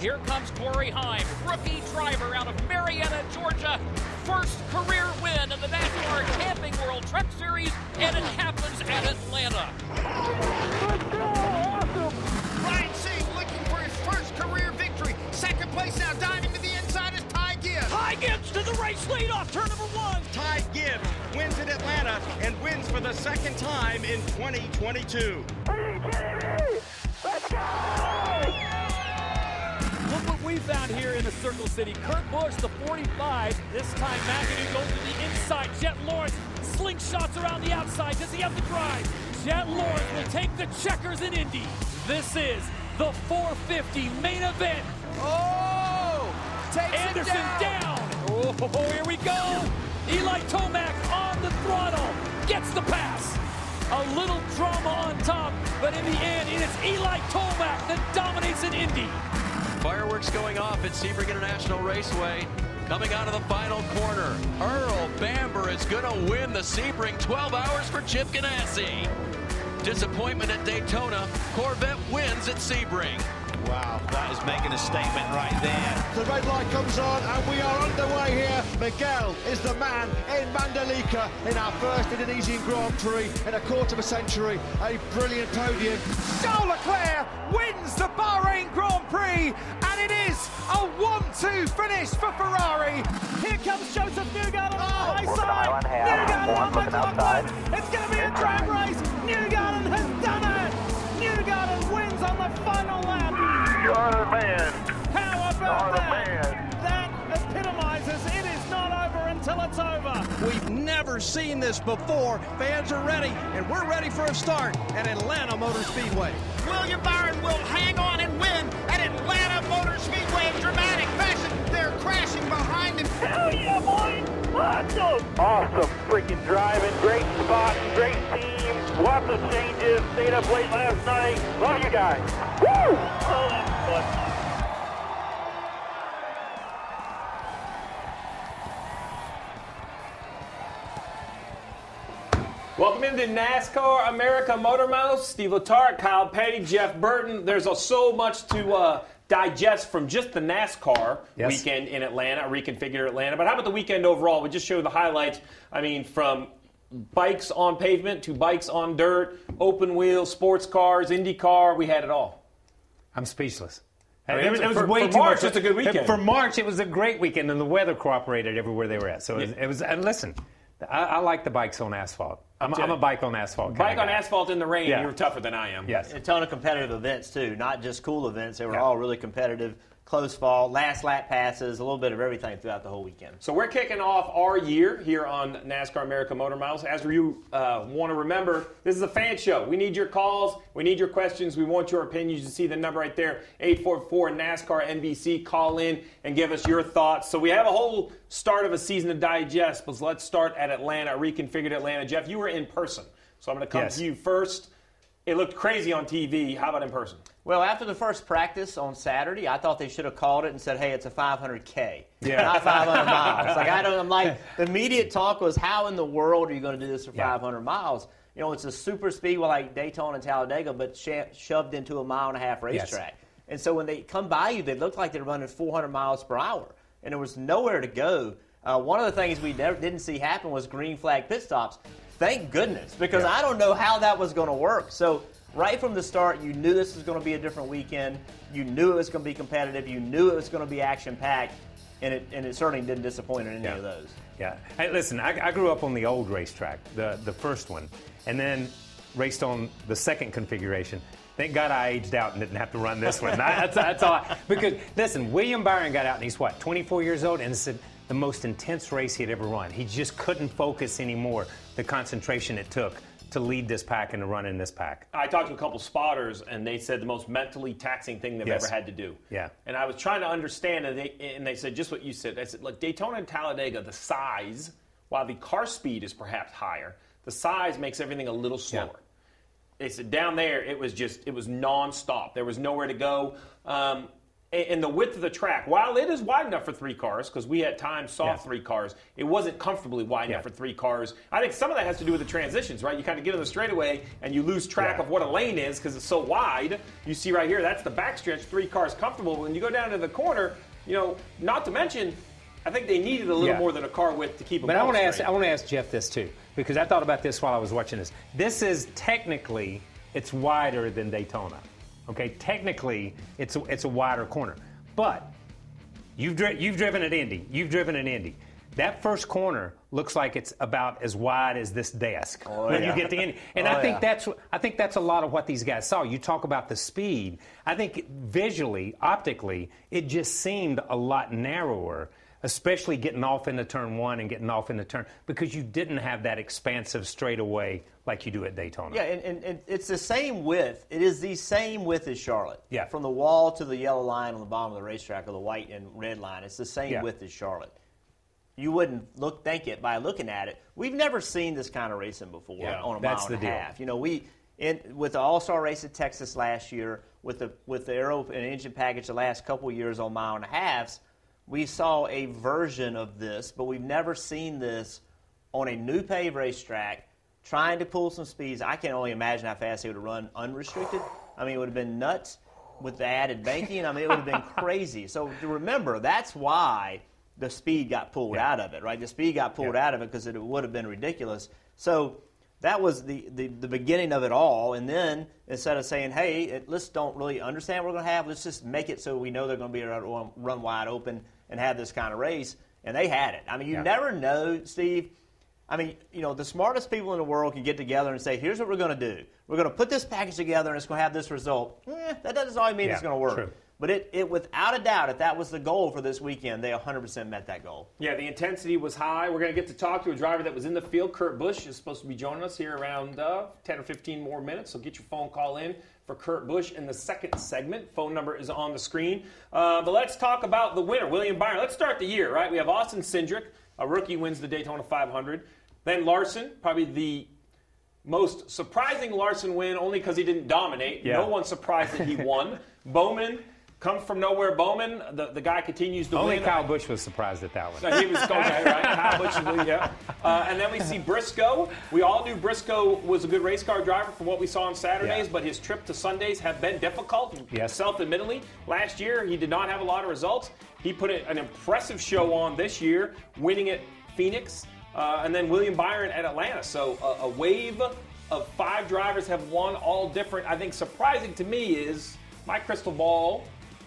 Here comes Corey Heim, rookie driver out of Marietta, Georgia. First career win in the NASCAR Camping World Truck Series, and it happens at Atlanta. Ryan Sieg looking for his first career victory. Second place now, diving to the inside is Ty Gibbs. Ty Gibbs to the race lead off turn number one. Ty Gibbs wins at Atlanta and wins for the second time in 2022. Look what we found here in the Circle City. Kurt Busch, the 45. This time McAdoo goes to the inside. Jett Lawrence slingshots around the outside. Does he have the drive? Jett Lawrence will take the checkers in Indy. This is the 450 main event. Oh! Takes Anderson it down. Oh, here we go. Eli Tomac on the throttle. Gets the pass. A little drama on top, but in the end, it is Eli Tomac that dominates in Indy. Fireworks going off at Sebring International Raceway. Coming out of the final corner, Earl Bamber is going to win the Sebring 12 hours for Chip Ganassi. Disappointment at Daytona, Corvette wins at Sebring. Wow, that is making a statement right there. The red light comes on and we are underway here. Miguel is the man in Mandalika in our first Indonesian Grand Prix in a quarter of a century. A brilliant podium. Charles Leclerc wins the Bahrain Grand Prix, and it is a 1-2 finish for Ferrari. Here comes Josef Newgarden on the high side. Newgarden on the top line. It's going to be a drag race. Newgarden has done it. Newgarden wins on the final lap. You're the man. How about You're that? That epitomizes it is not over until it's over. We've never seen this before. Fans are ready, and we're ready for a start at Atlanta Motor Speedway. William Byron will hang on and win at Atlanta Motor Speedway in dramatic fashion. They're crashing behind him. Hell yeah, boy. Awesome. Awesome freaking driving. Great spot. Great team. Lots of changes. Stayed up late last night. Love you guys. Woo! Oh, fun. Welcome into NASCAR America Motor Mouth. Steve Letarte, Kyle Petty, Jeff Burton. There's so much to uh, digest from just the NASCAR Yes. weekend in Atlanta, reconfigured Atlanta. But how about the weekend overall? We just show the highlights. I mean, from bikes on pavement to bikes on dirt, open wheel, sports cars, Indy car. We had it all. I'm speechless. I mean, There was- for- there was way for too March, much. it's a good weekend. For March, it was a great weekend, and the weather cooperated everywhere they were at. So it was. It was and listen, I, I like the bikes on asphalt. I'm, I'm a bike on asphalt. Bike kinda on asphalt in the rain, Yeah. you're tougher than I am. Yes. A ton of competitive events too, not just cool events. They were Yeah. all really competitive. Close fall, last lap passes, a little bit of everything throughout the whole weekend. So we're kicking off our year here on NASCAR America Motor Mouth. As you uh, want to remember, this is a fan show. We need your calls. We need your questions. We want your opinions. You see the number right there, 844 NASCAR NBC. Call in and give us your thoughts. So we have a whole start of a season to digest, but let's start at Atlanta, reconfigured Atlanta. Jeff, you were in person. So I'm going to come Yes. to you first. It looked crazy on TV. How about in person? Well, after the first practice on Saturday, I thought they should have called it and said, "Hey, it's a 500k, Yeah. not 500 miles." Like I don't, I'm like the immediate talk was, "How in the world are you going to do this for 500 miles?" You know, it's a super speedway like Daytona and Talladega, but sho- shoved into a mile and a half Yes. racetrack. And so when they come by you, they look like they're running 400 miles per hour, and there was nowhere to go. Uh, one of the things we never didn't see happen was green flag pit stops. Thank goodness, because yeah. I don't know how that was going to work. So right from the start, you knew this was going to be a different weekend. You knew it was going to be competitive. You knew it was going to be action packed, and it and it certainly didn't disappoint in any yeah. of those. Yeah. Hey, listen, I, I grew up on the old racetrack, the the first one, and then raced on the second configuration. Thank God I aged out and didn't have to run this one. that's, that's all. I, because listen, William Byron got out and he's what, 24 years old, and said the most intense race he had ever run. He just couldn't focus anymore. The concentration it took to lead this pack and to run in this pack. I talked to a couple spotters, and they said the most mentally taxing thing they've yes. ever had to do. Yeah. And I was trying to understand, and they, and they said just what you said. I said, look, Daytona and Talladega, the size, while the car speed is perhaps higher, the size makes everything a little slower. Yeah. They said down there, it was just, it was nonstop. There was nowhere to go. Um, and the width of the track, while it is wide enough for three cars, because we at times saw yeah. three cars, it wasn't comfortably wide yeah. enough for three cars. I think some of that has to do with the transitions, right? You kind of get in the straightaway and you lose track yeah. of what a lane is because it's so wide. You see right here, that's the backstretch, three cars comfortable. When you go down to the corner, you know, not to mention, I think they needed a little more than a car width to keep them. But I want to ask, I want to ask Jeff this too, because I thought about this while I was watching this. This is technically it's wider than Daytona. Okay, technically it's a, it's a wider corner. But you've, dri- you've driven at Indy. You've driven at Indy. That first corner looks like it's about as wide as this desk oh, when yeah. you get to Indy. And oh, I think yeah. that's I think that's a lot of what these guys saw. You talk about the speed. I think visually, optically, it just seemed a lot narrower especially getting off into turn one and getting off into turn because you didn't have that expansive straightaway like you do at Daytona. Yeah, and, and, and, it's the same width. It is the same width as Charlotte. Yeah. From the wall to the yellow line on the bottom of the racetrack or the white and red line, it's the same yeah. width as Charlotte. You wouldn't look think it by looking at it. We've never seen this kind of racing before yeah, on a mile and a deal. half. You know, we in, with the All Star race at Texas last year, with the with the aero and engine package the last couple years on mile and a halves, we saw a version of this, but we've never seen this on a new paved racetrack trying to pull some speeds. I can only imagine how fast he would have run unrestricted. I mean, it would have been nuts with the added banking. I mean, it would have been crazy. So remember, that's why the speed got pulled yeah. out of it, right? The speed got pulled yeah. out of it because it would have been ridiculous. So that was the, the, the, beginning of it all. And then instead of saying, hey, it, let's don't really understand what we're going to have, let's just make it so we know they're going to be run, run wide open and have this kind of race. And they had it. I mean, you yeah. never know, Steve. I mean, you know, the smartest people in the world can get together and say, here's what we're going to do. We're going to put this package together and it's going to have this result. Eh, that doesn't always mean yeah, it's going to work. True. But it, it, without a doubt, if that was the goal for this weekend, they 100% met that goal. Yeah, the intensity was high. We're going to get to talk to a driver that was in the field. Kurt Busch is supposed to be joining us here around uh, 10 or 15 more minutes. So get your phone call in for Kurt Busch in the second segment. Phone number is on the screen. Uh, but let's talk about the winner, William Byron. Let's start the year, right? We have Austin Cindric, a rookie, wins the Daytona 500. Then Larson, probably the most surprising Larson win, only because he didn't dominate. Yeah. No one surprised that he won. Bowman Come from nowhere, Bowman. The, the guy continues to Only win. Only Kyle Busch was surprised at that one. So he was okay, right? Kyle Busch, yeah. Uh, and then we see Briscoe. We all knew Briscoe was a good race car driver from what we saw on Saturdays, yeah. but his trip to Sundays have been difficult. Yes. Self-admittedly, last year he did not have a lot of results. He put an impressive show on this year, winning at Phoenix, uh, and then William Byron at Atlanta. So a, a wave of five drivers have won, all different. I think surprising to me is my crystal ball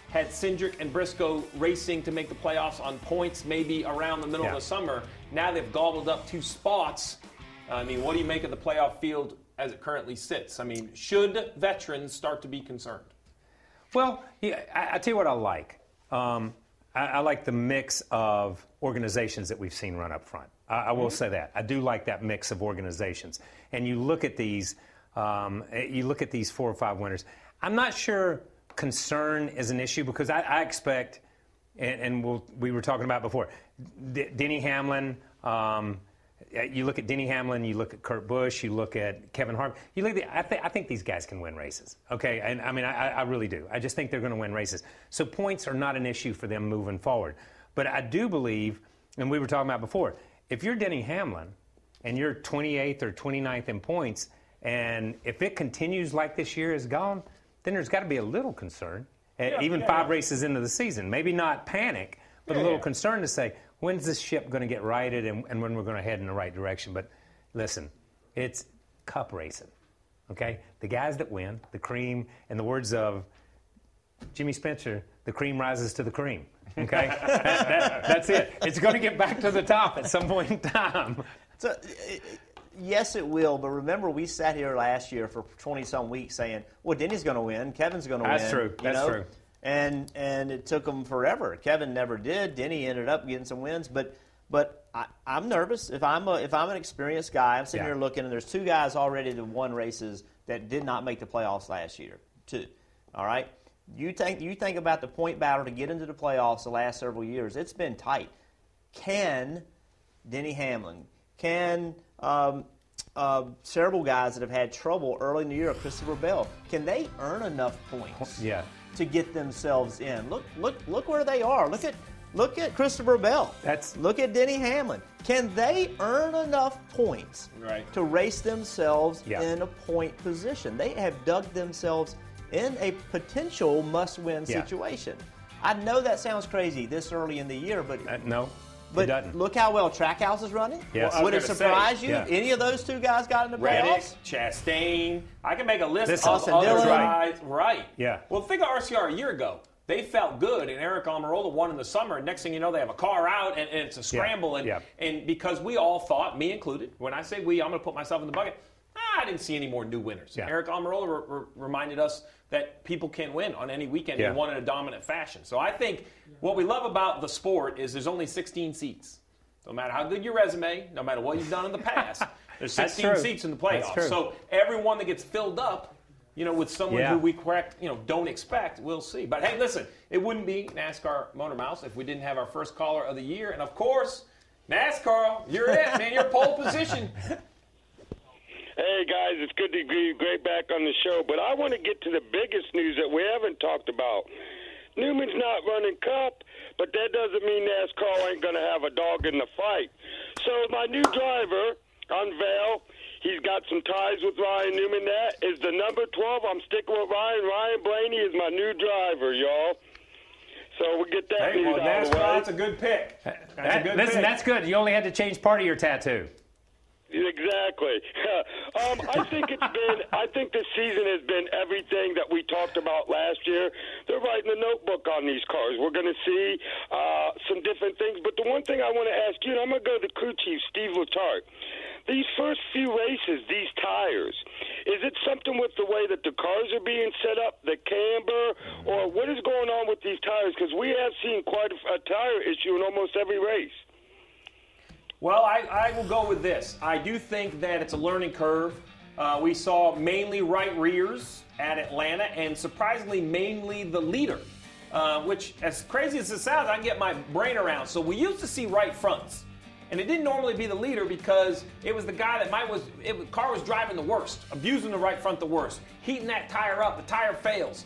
had Cindric and Briscoe racing to make the playoffs on points maybe around the middle yeah. of the summer. Now they've gobbled up two spots. I mean, what do you make of the playoff field as it currently sits? I mean, should veterans start to be concerned? Well, yeah, I, I tell you what I like. Um, I, I, like the mix of organizations that we've seen run up front. I, I will say that. I do like that mix of organizations. And you look at these, um, you look at these four or five winners. I'm not sure concern is an issue because I, I expect, and, and we'll, we were talking about before, D- Denny Hamlin. Um, you look at Denny Hamlin, you look at Kurt Busch, you look at Kevin Harvick. You look at the, I, th- I think these guys can win races. Okay, and I mean I, I really do. I just think they're going to win races. So points are not an issue for them moving forward. But I do believe, and we were talking about before, if you're Denny Hamlin and you're 28th or 29th in points, and if it continues like this year has gone, then there's got to be a little concern, eh, yeah, even yeah, five yeah. races into the season. Maybe not panic, but a little concern to say, when's this ship going to get righted and, and when we're going to head in the right direction? But listen, It's cup racing. Okay? The guys that win, the cream, in the words of Jimmy Spencer, the cream rises to the cream. Okay? that, that, that's it. It's going to get back to the top at some point in time. So, yes, it will. But remember, we sat here last year for 20 some weeks saying, well, Denny's going to win, Kevin's going to win. That's true. That's know? true. And, and it took them forever. Kevin never did. Denny ended up getting some wins. But but I, am nervous. If I'm a, if I'm an experienced guy, I'm sitting yeah. here looking, and there's two guys already that won races that did not make the playoffs last year. Two. All right. You think you think about the point battle to get into the playoffs the last several years. It's been tight. Can Denny Hamlin? Can um, uh, several guys that have had trouble early in the year, Christopher Bell, can they earn enough points? Yeah. To get themselves in. Look, look, look where they are. Look at Look at Christopher Bell. That's look at Denny Hamlin. Can they earn enough points right. to race themselves yeah. in a point position? They have dug themselves in a potential must-win yeah. situation. I know that sounds crazy this early in the year, but uh, no. But look how well Trackhouse is running. Yes. Would it surprise say, you yeah. any of those two guys got in the Reddick, playoffs? Chastain. I can make a list this of Austin other Dillon. guys. Right. Yeah. Well, think of RCR a year ago they felt good, and Aric Almirola won in the summer. And next thing you know, they have a car out, and, and it's a scramble. Yeah. And, yeah. and because we all thought, me included, when I say we, I'm going to put myself in the bucket. I didn't see any more new winners. Yeah. Aric Almirola re- re- reminded us that people can win on any weekend yeah. and won in a dominant fashion. So I think what we love about the sport is there's only 16 seats. No matter how good your resume, no matter what you've done in the past, there's 16 seats in the playoffs. So everyone that gets filled up you know, with someone yeah. who we correct, you know, don't expect, we'll see. But hey, listen, it wouldn't be NASCAR Motor Mouth if we didn't have our first caller of the year. And of course, NASCAR, you're it, man. You're pole position. Hey guys, it's good to be great back on the show, but I want to get to the biggest news that we haven't talked about. Newman's not running Cup, but that doesn't mean NASCAR ain't going to have a dog in the fight. So my new driver, Unveil, He's got some ties with Ryan Newman. That is the number 12. I'm sticking with Ryan. Ryan Blaney is my new driver, y'all. So we get that hey, news well, out of the way. That's a good pick. That's that, a good listen, pick. that's good. You only had to change part of your tattoo. Exactly. um, I think it's been. I think this season has been everything that we talked about last year. They're writing a notebook on these cars. We're going to see uh, some different things. But the one thing I want to ask you, and I'm going to go to the crew chief, Steve Letarte these first few races, these tires, is it something with the way that the cars are being set up, the camber, or what is going on with these tires? Because we have seen quite a, a tire issue in almost every race. Well, I, I will go with this. I do think that it's a learning curve. Uh, we saw mainly right rears at Atlanta, and surprisingly, mainly the leader. Uh, which, as crazy as it sounds, I can get my brain around. So we used to see right fronts and it didn't normally be the leader because it was the guy that might was it car was driving the worst, abusing the right front the worst, heating that tire up, the tire fails.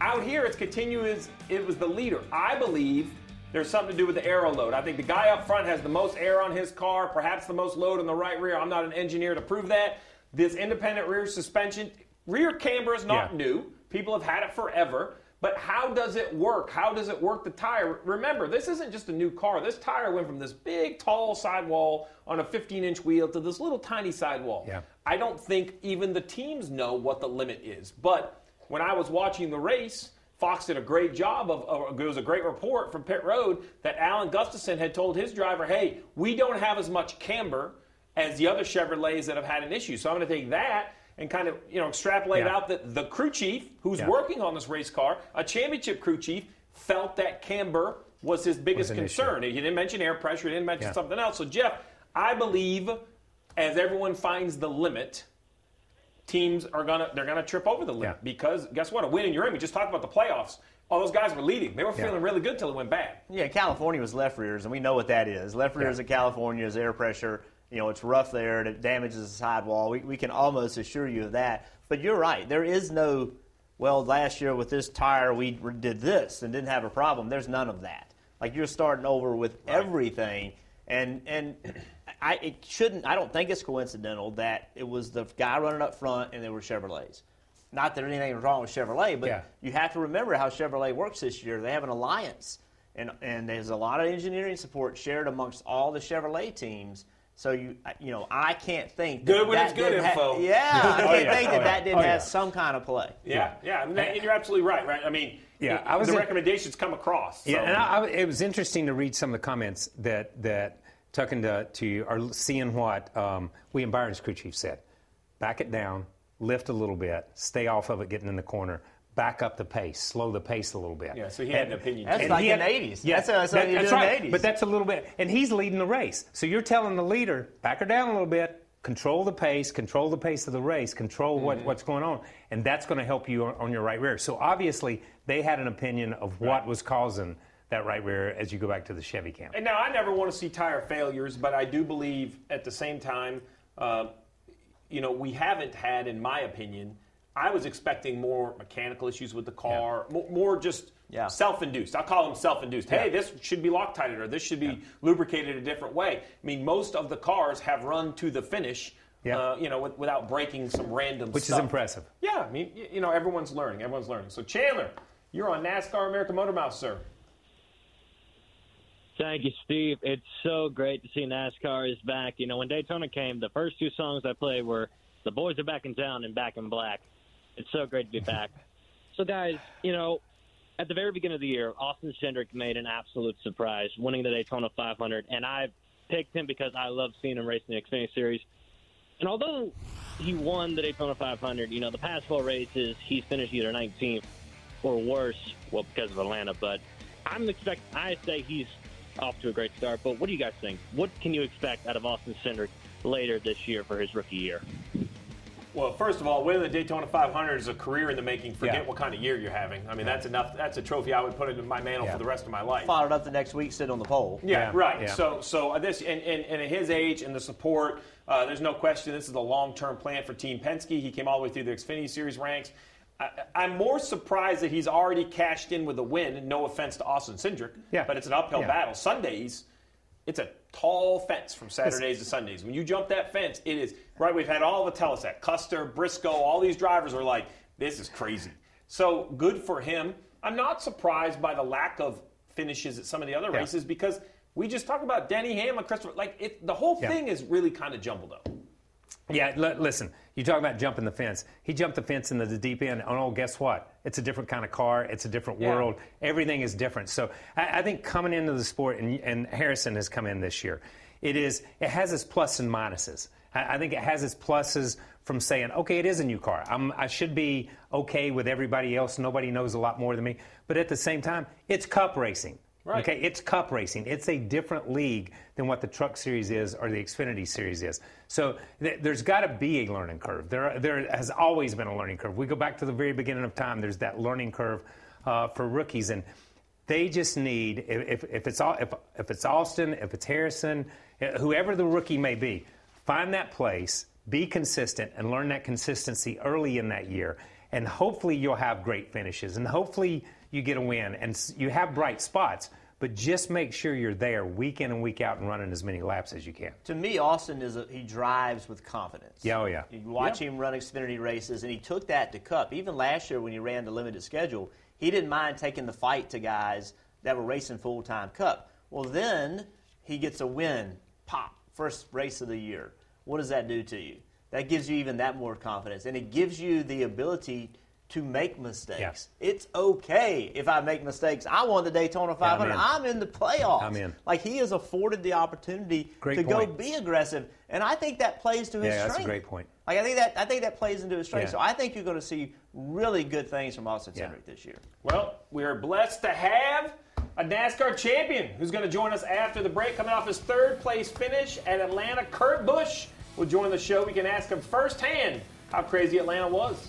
Out here, it's continuous. It was the leader. I believe there's something to do with the aero load. I think the guy up front has the most air on his car, perhaps the most load on the right rear. I'm not an engineer to prove that. This independent rear suspension, rear camber is not yeah. new. People have had it forever. But how does it work? How does it work the tire? Remember, this isn't just a new car. This tire went from this big, tall sidewall on a 15 inch wheel to this little tiny sidewall. Yeah. I don't think even the teams know what the limit is. But when I was watching the race, Fox did a great job of, of, it was a great report from pit road that Alan Gustafson had told his driver, hey, we don't have as much camber as the other Chevrolets that have had an issue. So I'm going to take that and kind of you know extrapolate yeah. out that the crew chief who's yeah. working on this race car, a championship crew chief, felt that camber was his biggest was concern. Issue. He didn't mention air pressure. He didn't mention yeah. something else. So Jeff, I believe as everyone finds the limit, teams are gonna they're gonna trip over the limit because guess what? A win and you're in. We just talked about the playoffs. All those guys were leading. They were feeling really good till it went bad. Yeah, California was left rears, and we know what that is. Left rears in California is air pressure you know, it's rough there and it damages the sidewall. We, we can almost assure you of that. But you're right. There is no, well, last year with this tire we did this and didn't have a problem. There's none of that. Like you're starting over with right. everything. And, and I, it shouldn't, I don't think it's coincidental that it was the guy running up front and there were Chevrolets. Not that anything was wrong with Chevrolet, but yeah. you have to remember how Chevrolet works this year. They have an alliance, and, and there's a lot of engineering support shared amongst all the Chevrolet teams So you you know I can't think good when it's good info. Ha- yeah, I can't oh, yeah. think that oh, that didn't oh, have some kind of play. Yeah, yeah, and, and you're absolutely right. Right, I mean, yeah, I was the in, recommendations come across. So. Yeah, and I, I, it was interesting to read some of the comments that that talking to to you are seeing what um, William Byron's crew chief said. Back it down, lift a little bit, stay off of it, getting in the corner back up the pace, slow the pace a little bit. Yeah, so he had and, an opinion. That's like in the 80s. Yeah, that's, that's, that, that's right. But that's a little bit, and he's leading the race. So you're telling the leader, back her down a little bit, control the pace, control the pace of the race, control mm-hmm. what, what's going on, and that's going to help you on, your right rear. So obviously they had an opinion of what right. was causing that right rear as you go back to the Chevy camp. And now I never want to see tire failures, but I do believe at the same time, uh, you know, we haven't had, in my opinion I was expecting more mechanical issues with the car, yeah. more, more, just yeah. self-induced. I'll call them self-induced. Hey, this should be Loctited or this should be lubricated a different way. I mean, most of the cars have run to the finish. Uh, you know, with, without breaking some random Which stuff. is impressive. Yeah, I mean, you know, everyone's learning. Everyone's learning. So, Chandler, you're on NASCAR American Motor Mouth, sir. Thank you, Steve. It's so great to see NASCAR is back. You know, when Daytona came, the first two songs I played were "The Boys Are Back in Town" and "Back in Black." It's so great to be back. so, guys, you know, at the very beginning of the year, Austin Cindric made an absolute surprise, winning the Daytona 500, and I picked him because I love seeing him race in the Xfinity Series. And although he won the Daytona 500, you know, the past four races he's finished either 19th or worse, well, because of Atlanta. But I'm expect I say he's off to a great start. But what do you guys think? What can you expect out of Austin Cindric later this year for his rookie year? Well, first of all, winning the Daytona 500 is a career in the making. Forget yeah. what kind of year you're having. I mean, yeah. that's enough. That's a trophy I would put into my mantle yeah. for the rest of my life. Followed up the next week, sit on the pole. Yeah, right. So, so this and, and, and, at his age and the support, uh, there's no question this is a long-term plan for Team Penske. He came all the way through the Xfinity Series ranks. I, am more surprised that he's already cashed in with a win. No offense to Austin Cindric, yeah. but it's an uphill battle. Sundays it's a tall fence from Saturdays to Sundays. When you jump that fence, it is right. We've had all the tell us that Custer, Briscoe, all these drivers are like, this is crazy. So good for him. I'm not surprised by the lack of finishes at some of the other yeah. races because we just talked about Denny Hamlin, Christopher. Like it, the whole yeah. thing is really kind of jumbled up. Yeah, l- listen, you talk about jumping the fence. He jumped the fence into the deep end. And, Oh, guess what? It's a different kind of car. It's a different yeah. world. Everything is different. So I, I, think coming into the sport, and, and, Harrison has come in this year, it is it has its plus and minuses. I, I think it has its pluses from saying, okay, it is a new car. I'm, I should be okay with everybody else. Nobody knows a lot more than me. But at the same time, it's cup racing. Right. Okay, it's cup racing. It's a different league than what the Truck Series is or the Xfinity Series is. So th- there's got to be a learning curve. There, there has always been a learning curve. We go back to the very beginning of time. There's that learning curve uh, for rookies, and they just need if, if it's all, if, if it's Austin, if it's Harrison, uh, whoever the rookie may be, find that place, be consistent, and learn that consistency early in that year, and hopefully you'll have great finishes, and hopefully you get a win, and you have bright spots but just make sure you're there week in and week out and running as many laps as you can. To me, Austin is a, he drives with confidence. Yeah, oh yeah. You watch him run Xfinity races, and he took that to Cup. Even last year when he ran the limited schedule, he didn't mind taking the fight to guys that were racing full time Cup. Well, then he gets a win, pop, first race of the year. What does that do to you? That gives you even that more confidence, and it gives you the ability to make mistakes. Yeah. It's okay if I make mistakes. I won the Daytona 500. Yeah, I'm, in. I'm, in. the playoffs. I'm in. Like he has afforded the opportunity great to point. go be aggressive, and I think that plays to his yeah, strength. that's a great point. Like I think that I think that plays into his strength. So I think you're going to see really good things from Austin Cindric this year. Well, we are blessed to have a NASCAR champion who's going to join us after the break, coming off his third place finish at Atlanta. Kurt Busch will join the show. We can ask him firsthand how crazy Atlanta was.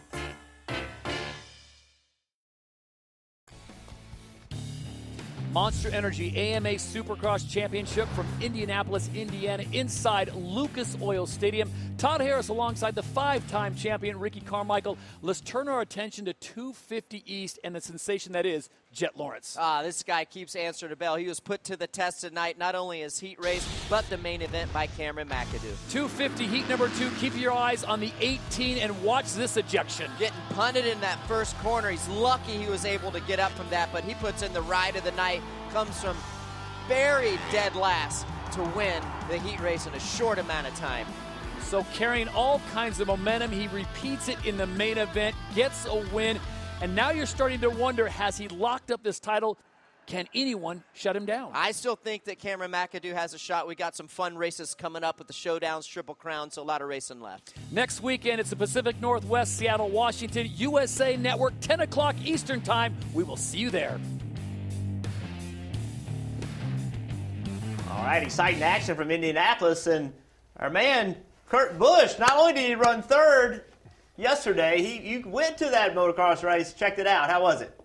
Monster Energy AMA Supercross Championship from Indianapolis, Indiana, inside Lucas Oil Stadium. Todd Harris, alongside the five time champion Ricky Carmichael, let's turn our attention to 250 East and the sensation that is Jett Lawrence. Ah, this guy keeps answering the bell. He was put to the test tonight, not only his heat race, but the main event by Cameron McAdoo. 250 heat number two. Keep your eyes on the 18 and watch this ejection. Getting punted in that first corner. He's lucky he was able to get up from that, but he puts in the ride of the night. Comes from very dead last to win the heat race in a short amount of time. So carrying all kinds of momentum, he repeats it in the main event, gets a win, and now you're starting to wonder, has he locked up this title? Can anyone shut him down? I still think that Cameron McAdoo has a shot. We got some fun races coming up with the showdowns, Triple Crown, so a lot of racing left. Next weekend, it's the Pacific Northwest, Seattle, Washington, USA Network, 10 o'clock Eastern Time. We will see you there. All right, exciting action from Indianapolis, and our man Kurt Busch. Not only did he run third yesterday, he you went to that motocross race, checked it out. How was it?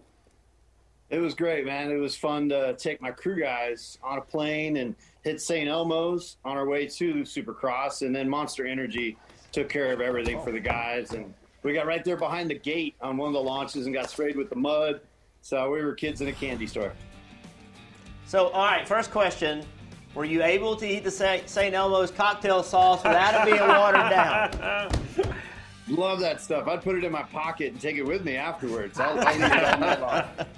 It was great, man. It was fun to take my crew guys on a plane and hit St. Elmo's on our way to Supercross, and then Monster Energy took care of everything for the guys, and we got right there behind the gate on one of the launches and got sprayed with the mud. So we were kids in a candy store. So, all right, first question. Were you able to eat the St. Elmo's cocktail sauce without it being watered down? Love that stuff. I'd put it in my pocket and take it with me afterwards. I'll, I'll eat it all night.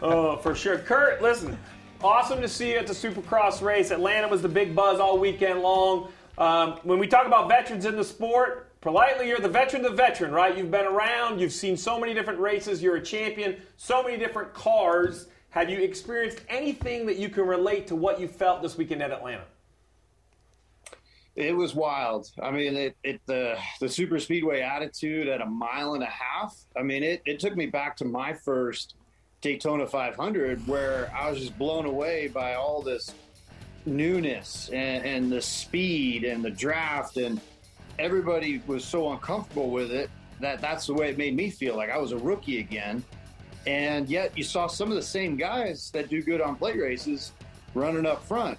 Oh, for sure. Kurt, listen, awesome to see you at the Supercross race. Atlanta was the big buzz all weekend long. Um, when we talk about veterans in the sport, politely, you're the veteran, the veteran, right? You've been around, you've seen so many different races, you're a champion, so many different cars. Have you experienced anything that you can relate to what you felt this weekend at Atlanta? It was wild. I mean, it, it the the super speedway attitude at a mile and a half. I mean, it, it took me back to my first Daytona 500 where I was just blown away by all this newness and, and the speed and the draft and everybody was so uncomfortable with it that that's the way it made me feel like I was a rookie again. And yet you saw some of the same guys that do good on plate races running up front.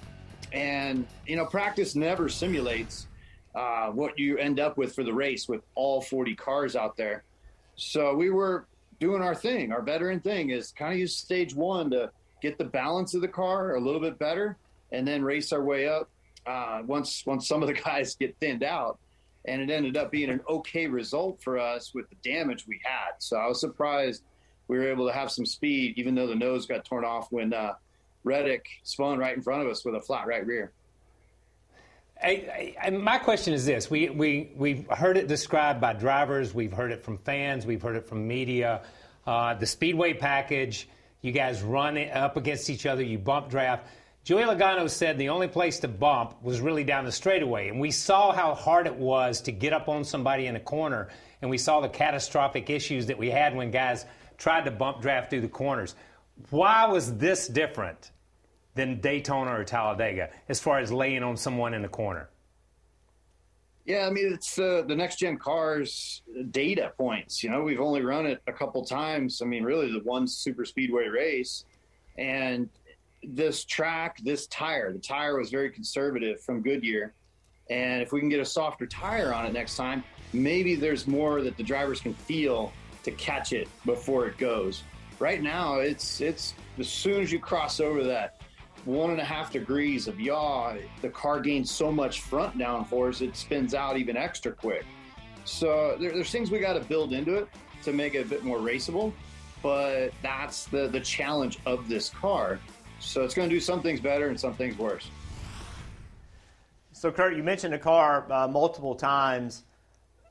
And, you know, practice never simulates uh, what you end up with for the race with all 40 cars out there. So we were doing our thing. Our veteran thing is kind of use stage one to get the balance of the car a little bit better and then race our way up uh, once once some of the guys get thinned out. And it ended up being an okay result for us with the damage we had. So I was surprised we were able to have some speed, even though the nose got torn off when uh, Reddick spun right in front of us with a flat right rear. I, I, my question is this: we we we've heard it described by drivers, we've heard it from fans, we've heard it from media. Uh, the speedway package, you guys run up against each other, you bump draft. Joey Logano said the only place to bump was really down the straightaway, and we saw how hard it was to get up on somebody in a corner, and we saw the catastrophic issues that we had when guys tried to bump draft through the corners. Why was this different than Daytona or Talladega as far as laying on someone in the corner? Yeah, I mean it's uh, the next gen cars data points. You know, we've only run it a couple times. I mean, really the one super speedway race, and this track, this tire, the tire was very conservative from Goodyear, and if we can get a softer tire on it next time, maybe there's more that the drivers can feel to catch it before it goes. Right now, it's it's as soon as you cross over that one and a half degrees of yaw, the car gains so much front downforce it spins out even extra quick. So there, there's things we got to build into it to make it a bit more raceable, but that's the the challenge of this car. So it's going to do some things better and some things worse. So Kurt, you mentioned the car uh, multiple times.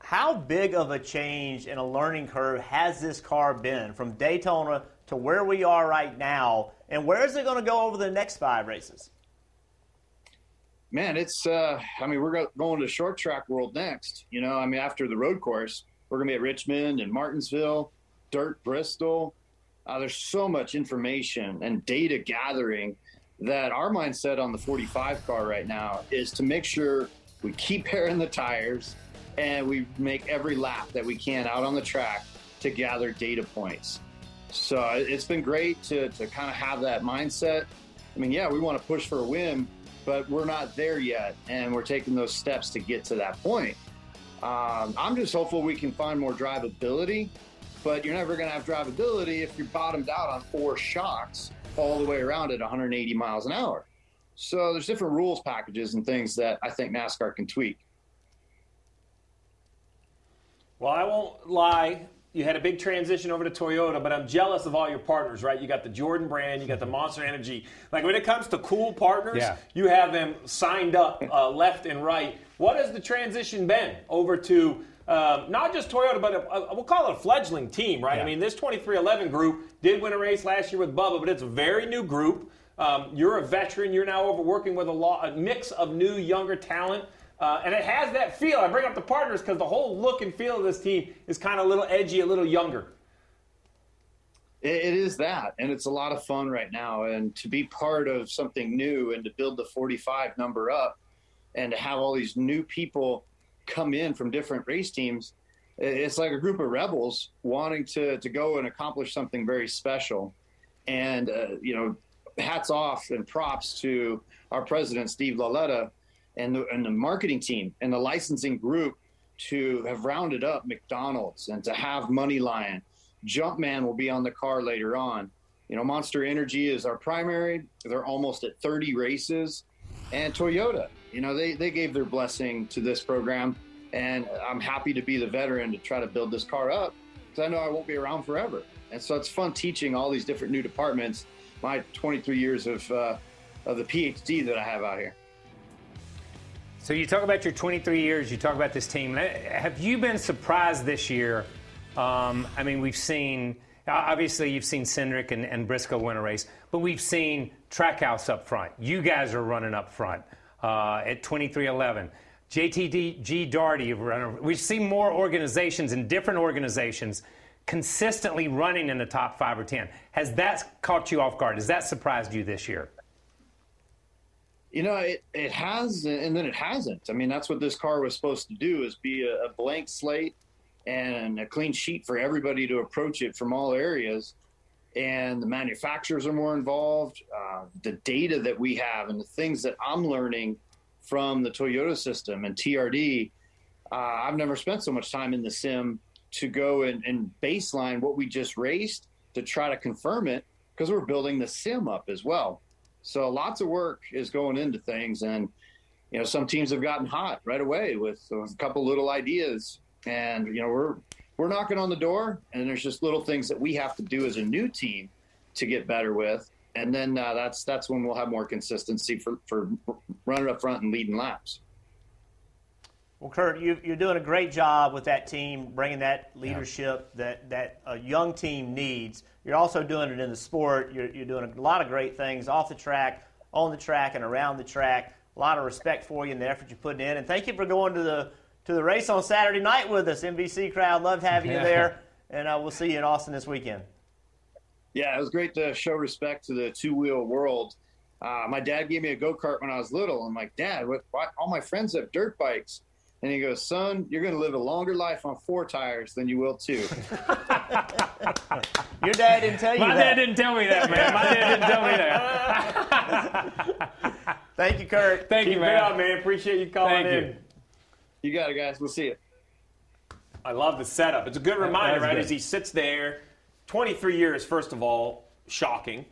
How big of a change in a learning curve has this car been from Daytona to where we are right now? And where is it going to go over the next five races? Man, it's, uh, I mean, we're going to short track world next. You know, I mean, after the road course, we're going to be at Richmond and Martinsville, Dirt, Bristol. Uh, there's so much information and data gathering that our mindset on the 45 car right now is to make sure we keep airing the tires and we make every lap that we can out on the track to gather data points. So it's been great to, to kind of have that mindset. I mean, yeah, we want to push for a win, but we're not there yet, and we're taking those steps to get to that point. Um, I'm just hopeful we can find more drivability, but you're never going to have drivability if you're bottomed out on four shocks all the way around at 180 miles an hour. So there's different rules packages and things that I think NASCAR can tweak. Well, I won't lie. You had a big transition over to Toyota, but I'm jealous of all your partners, right? You got the Jordan brand, you got the Monster Energy. Like when it comes to cool partners, yeah. you have them signed up uh, left and right. What has the transition been over to um, not just Toyota, but a, a, we'll call it a fledgling team, right? Yeah. I mean, this 2311 group did win a race last year with Bubba, but it's a very new group. Um, you're a veteran. You're now over working with a, law, a mix of new, younger talent. Uh, and it has that feel. I bring up the partners because the whole look and feel of this team is kind of a little edgy, a little younger. it is that, and it's a lot of fun right now. And to be part of something new and to build the 45 number up, and to have all these new people come in from different race teams, it's like a group of rebels wanting to to go and accomplish something very special. And uh, you know, hats off and props to our president Steve Lauletta and the, and the marketing team and the licensing group to have rounded up McDonald's and to have MoneyLion. Jumpman will be on the car later on. You know, Monster Energy is our primary. They're almost at 30 races. And Toyota, you know, they, they gave their blessing to this program. And I'm happy to be the veteran to try to build this car up because I know I won't be around forever. And so it's fun teaching all these different new departments my 23 years of, uh, of the PhD that I have out here. So you talk about your 23 years. You talk about this team. Have you been surprised this year? Um, I mean, we've seen obviously you've seen Cindric and, and, Briscoe win a race, but we've seen Trackhouse up front. You guys are running up front uh, at 2311. JTG Daugherty, we've seen more organizations and different organizations consistently running in the top five or ten. Has that caught you off guard? Has that surprised you this year? You know, it, it has, and then it hasn't. I mean, that's what this car was supposed to do: is be a, a blank slate and a clean sheet for everybody to approach it from all areas. And the manufacturers are more involved. Uh, the data that we have and the things that I'm learning from the Toyota system and TRD, uh, I've never spent so much time in the sim to go and, and baseline what we just raced to try to confirm it because we're building the sim up as well. So lots of work is going into things, and you know some teams have gotten hot right away with a couple little ideas, and you know we're we're knocking on the door, and there's just little things that we have to do as a new team to get better with, and then uh, that's that's when we'll have more consistency for for running up front and leading laps. Well, Kurt, you, are doing a great job with that team, bringing that leadership yeah. that, that a young team needs. You're also doing it in the sport. You're, you're doing a lot of great things off the track, on the track, and around the track. A lot of respect for you and the effort you're putting in. And thank you for going to the to the race on Saturday night with us. NBC crowd loved having you there, and uh, we'll see you in Austin this weekend. Yeah, it was great to show respect to the two wheel world. Uh, my dad gave me a go kart when I was little. I'm like, Dad, what, what, all my friends have dirt bikes. And he goes, Son, you're going to live a longer life on four tires than you will two. Your dad didn't tell you that. My that. dad didn't tell me that, man. My dad didn't tell me that. Thank you, Kurt. Thank Keep you, man. man. Appreciate you calling Thank in. You. you got it, guys. We'll see you. I love the setup. It's a good reminder, right? Good. As he sits there, 23 years, first of all, shocking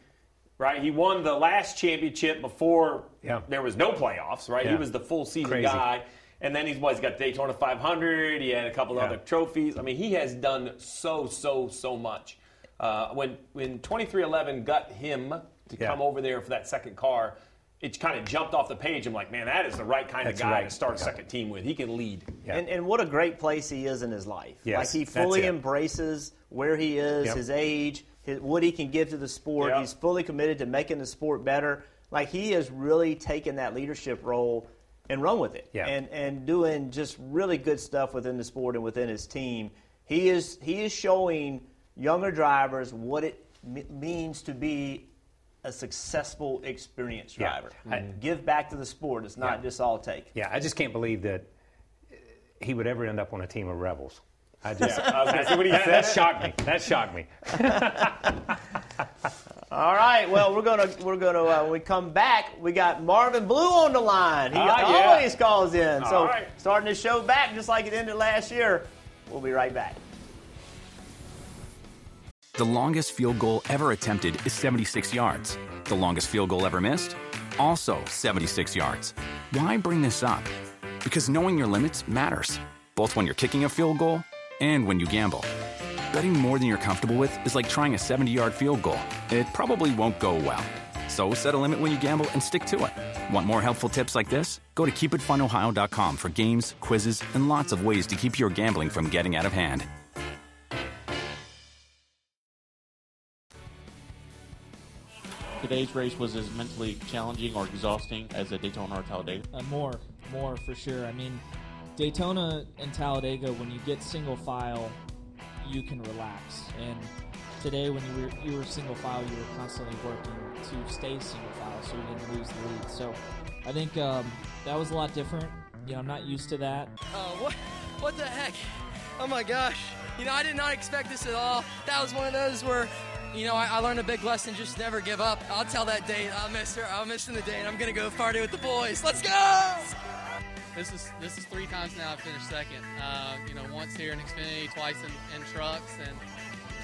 right? He won the last championship before yeah. there was no playoffs, right? Yeah. He was the full season Crazy. guy. And then he's what he's got Daytona 500. He had a couple yeah. other trophies. I mean, he has done so so so much. Uh, when when 2311 got him to yeah. come over there for that second car, it kind of jumped off the page. I'm like, man, that is the right kind That's of guy right. to start a second team with. He can lead. Yeah. And, and what a great place he is in his life. Yes, like he fully embraces where he is, yep. his age, his, what he can give to the sport. Yep. He's fully committed to making the sport better. Like he has really taken that leadership role and run with it. Yeah. And and doing just really good stuff within the sport and within his team. He is he is showing younger drivers what it m- means to be a successful experienced driver. Mm-hmm. Yeah. Give back to the sport. It's not yeah. just all take. Yeah, I just can't believe that he would ever end up on a team of rebels. I just, Yeah, I was gonna say, when he that, said that shocked me. That shocked me. All right. Well, we're gonna we're gonna uh, when we come back. We got Marvin Blue on the line. He Ah, yeah. always calls in. All so right. starting the show back just like it ended last year. We'll be right back. The longest field goal ever attempted is 76 yards. The longest field goal ever missed? Also 76 yards. Why bring this up? Because knowing your limits matters, both when you're kicking a field goal and when you gamble. Betting more than you're comfortable with is like trying a 70 yard field goal. It probably won't go well. So set a limit when you gamble and stick to it. Want more helpful tips like this? Go to keepitfunohio.com for games, quizzes, and lots of ways to keep your gambling from getting out of hand. Today's race was as mentally challenging or exhausting as a Daytona or Talladega. Uh, more, more for sure. I mean, Daytona and Talladega, when you get single file, you can relax. And today, when you were you were single file, you were constantly working to stay single file, so you didn't lose the lead. So, I think um, that was a lot different. You know, I'm not used to that. Oh, what, what the heck? Oh my gosh. You know, I did not expect this at all. That was one of those where, you know, I, I learned a big lesson just never give up. I'll tell that date. I'll miss her. I'm missing the date. I'm to go party with the boys. Let's go! This is this is three times now I've finished second. Uh, you know, once here in Xfinity, twice in, in trucks, and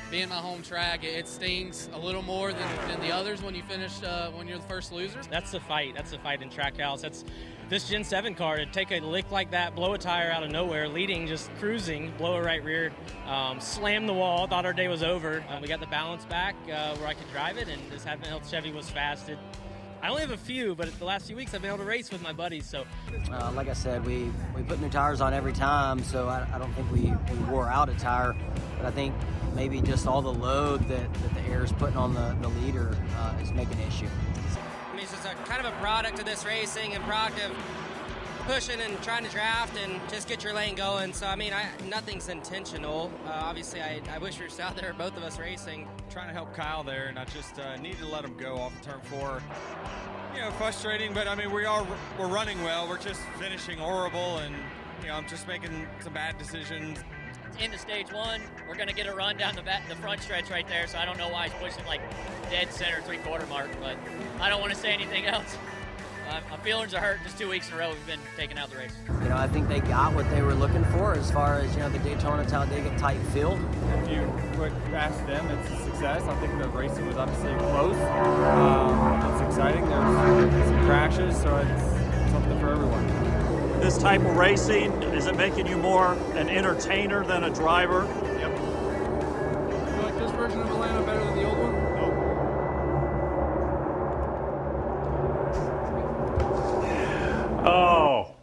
being my home track, it, it stings a little more than, than the others when you finish uh, when you're the first loser. That's the fight. That's the fight in Trackhouse. That's this Gen 7 car to take a lick like that, blow a tire out of nowhere, leading, just cruising, blow a right rear, um, slam the wall. Thought our day was over. Um, we got the balance back uh, where I could drive it, and this Heaven Hill Chevy was fast. It, I only have a few, but the last few weeks I've been able to race with my buddies. So Uh, like I said, we, we put new tires on every time, so I, I don't think we, we wore out a tire. But I think maybe just all the load that, that the air is putting on the, the leader uh, is making an issue. I mean, it's just a kind of a product of this racing and product of pushing and trying to draft and just get your lane going. So I mean, I, nothing's intentional. Uh, obviously, I, I wish we were out there, both of us racing. Trying to help Kyle there, and I just uh, needed to let him go off of turn four. You know, frustrating, but I mean, we are we're running well. We're just finishing horrible, and you know, I'm just making some bad decisions. into stage one. We're going to get a run down the back, the front stretch right there, so I don't know why he's pushing like dead center three quarter mark, but I don't want to say anything else. Uh, my feelings are hurt. Just two weeks in a row we've been taking out the race. You know, I think they got what they were looking for as far as, you know, the Daytona Talladega type field. If you would ask them, it's a success. I think the racing was obviously close. Um, it's exciting. There's some crashes, so it's something for everyone. This type of racing, is it making you more an entertainer than a driver? Yep. You like this version of Atlanta better than the old one? Oh,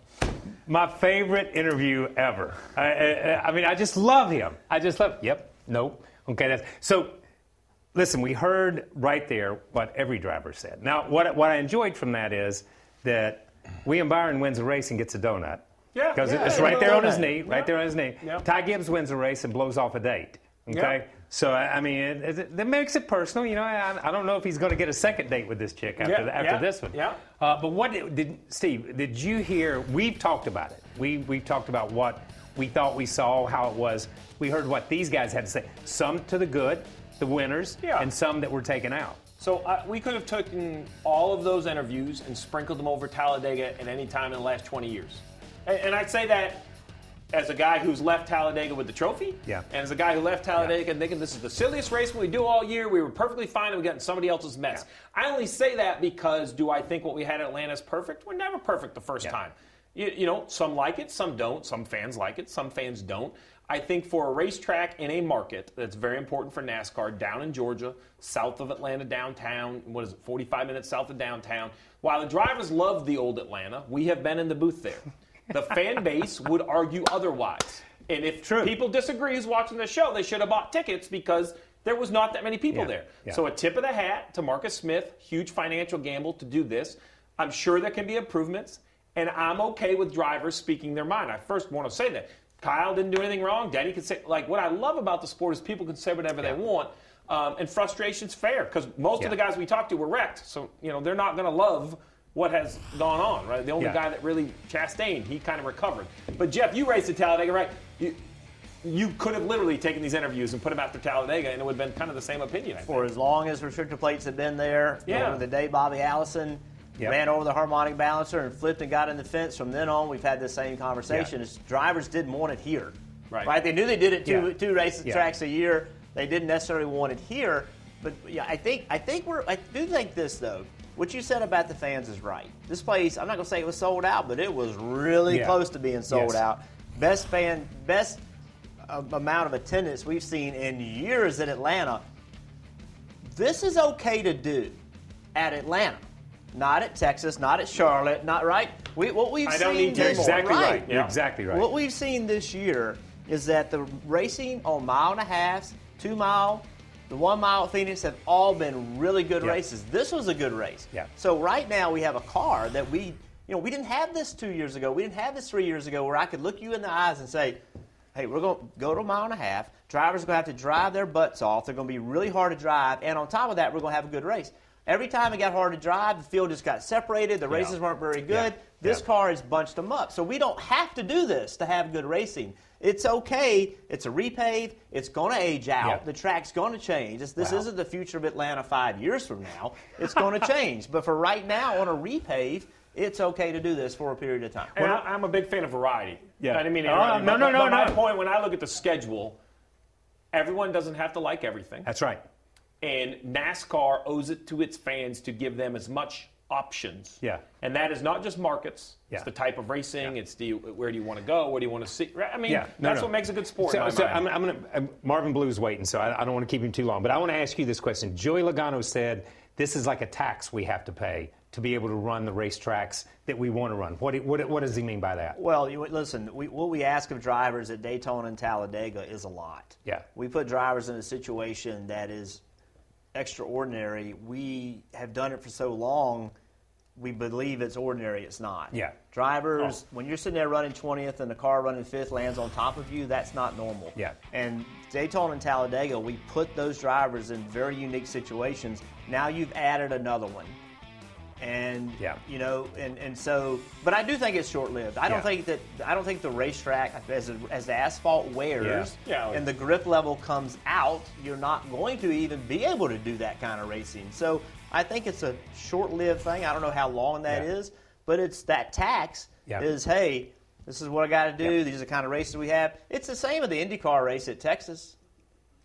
my favorite interview ever. I, I, I mean, I just love him. I just love. Yep. Nope. Okay. That's so. Listen, we heard right there what every driver said. Now, what what I enjoyed from that is that William Byron wins a race and gets a donut. Yeah, Because yeah, it's right there on his knee, right Yeah. there on his knee. Ty Gibbs wins a race and blows off a date. Okay. Yeah. So I mean, it, it, that makes it personal. You know, I, I don't know if he's going to get a second date with this chick after Yeah, the, after yeah, this one. yeah. Uh, but what did, did Steve? Did you hear? We've talked about it. We we've talked about what we thought we saw, how it was. We heard what these guys had to say. Some to the good, the winners, Yeah. and some that were taken out. So uh, we could have taken all of those interviews and sprinkled them over Talladega at any time in the last 20 years. And, and I'd say that as a guy who's left Talladega with the trophy, Yeah. and as a guy who left Talladega thinking this is the silliest race we do all year, we were perfectly fine and we got in somebody else's mess. I only say that because do I think what we had at Atlanta is perfect? We're never perfect the first time. You, you know, some like it, some don't. Some fans like it, some fans don't. I think for a racetrack in a market that's very important for NASCAR down in Georgia, south of Atlanta downtown, what is it, 45 minutes south of downtown, while the drivers love the old Atlanta, we have been in the booth there. The fan base would argue otherwise. And if people disagree who's watching the show, they should have bought tickets because there was not that many people Yeah, there. yeah. So a tip of the hat to Marcus Smith, huge financial gamble to do this. I'm sure there can be improvements, and I'm okay with drivers speaking their mind. I first want to say that. Kyle didn't do anything wrong. Denny can say, like, what I love about the sport is people can say whatever they want, um, and frustration's fair because most Yeah. of the guys we talked to were wrecked. So, you know, they're not going to love what has gone on, right? The only Yeah. guy that really Chastain, he kind of recovered. But Jeff, you raced at Talladega, right? You, you could have literally taken these interviews and put them after Talladega, and it would have been kind of the same opinion. I For as long as restrictor plates have been there, Yeah. the day Bobby Allison Yep. ran over the harmonic balancer and flipped and got in the fence, from then on we've had the same conversation. Yeah. Drivers didn't want it here, Right. They knew they did it two Yeah. two races Yeah. tracks a year. They didn't necessarily want it here, but yeah, I think I think we're I do think this though. What you said about the fans is right. This place, I'm not going to say it was sold out, but it was really Yeah. close to being sold Yes. out. Best fan, best uh, amount of attendance we've seen in years in Atlanta. This is okay to do at Atlanta, not at Texas, not at Charlotte, not right. We, what we've I seen don't need to this- You're exactly right. You're exactly right. What we've seen this year is that the racing on mile and a half, two mile, the one mile Phoenix have all been really good Yeah. races. This was a good race. Yeah. So right now we have a car that we, you know, we didn't have this two years ago. We didn't have this three years ago where I could look you in the eyes and say, hey, we're going to go to a mile and a half. Drivers are going to have to drive their butts off. They're going to be really hard to drive. And on top of that, we're going to have a good race. Every time it got hard to drive, the field just got separated. The races weren't very good. Yeah. This Yeah. car has bunched them up. So we don't have to do this to have good racing. It's okay. It's a repave. It's going to age out. Yeah. The track's going to change. This, this Wow. isn't the future of Atlanta five years from now. It's going to change. But for right now, on a repave, it's okay to do this for a period of time. And I, I'm a big fan of variety. Yeah. I didn't mean Oh, interrupt no, no, no, My no. point when I look at the schedule, everyone doesn't have to like everything. That's right. And NASCAR owes it to its fans to give them as much options. Yeah. And that is not just markets. Yeah. It's the type of racing. It's the where do you want to go? Where do you want to see? I mean, Yeah, no, that's no. what makes a good sport. So, in my so mind. I'm, I'm gonna, Marvin Blue's waiting, so I, I don't want to keep him too long. But I want to ask you this question. Joey Logano said this is like a tax we have to pay to be able to run the racetracks that we want to run. What, what, what does he mean by that? Well, you, listen, we, what we ask of drivers at Daytona and Talladega is a lot. Yeah. We put drivers in a situation that is extraordinary. We have done it for so long, we believe it's ordinary. It's not. Yeah. Drivers, oh. when you're sitting there running 20th and the car running fifth lands on top of you, that's not normal. Yeah. And Daytona and Talladega, we put those drivers in very unique situations. Now you've added another one. And Yeah. you know, and, and so, but I do think it's short lived. I don't Yeah. think that I don't think the racetrack as as the asphalt wears Yeah. And the grip level comes out, you're not going to even be able to do that kind of racing. So I think it's a short lived thing. I don't know how long that is, but it's that tax is hey, this is what I got to do. These are the kind of races we have. It's the same with the IndyCar race at Texas.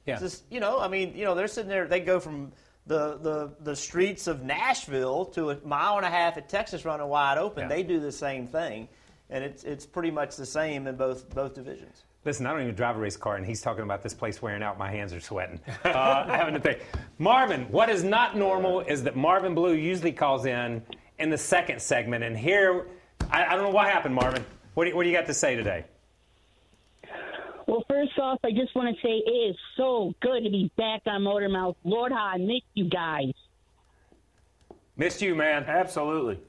Yeah. It's just, you know, I mean, you know, they're sitting there. They go from the, the, the streets of Nashville to a mile and a half at Texas running wide open. Yeah. They do the same thing, and it's it's pretty much the same in both both divisions. Listen, I don't even drive a race car, and he's talking about this place wearing out. My hands are sweating. Uh, having to think. Marvin, what is not normal is that Marvin Blue usually calls in in the second segment, and here, I, I don't know what happened, Marvin. What do, you, what do you got to say today? Well, first off, I just want to say it is so good to be back on Motor Mouth. Lord, how I miss you guys. Missed you, man. Absolutely.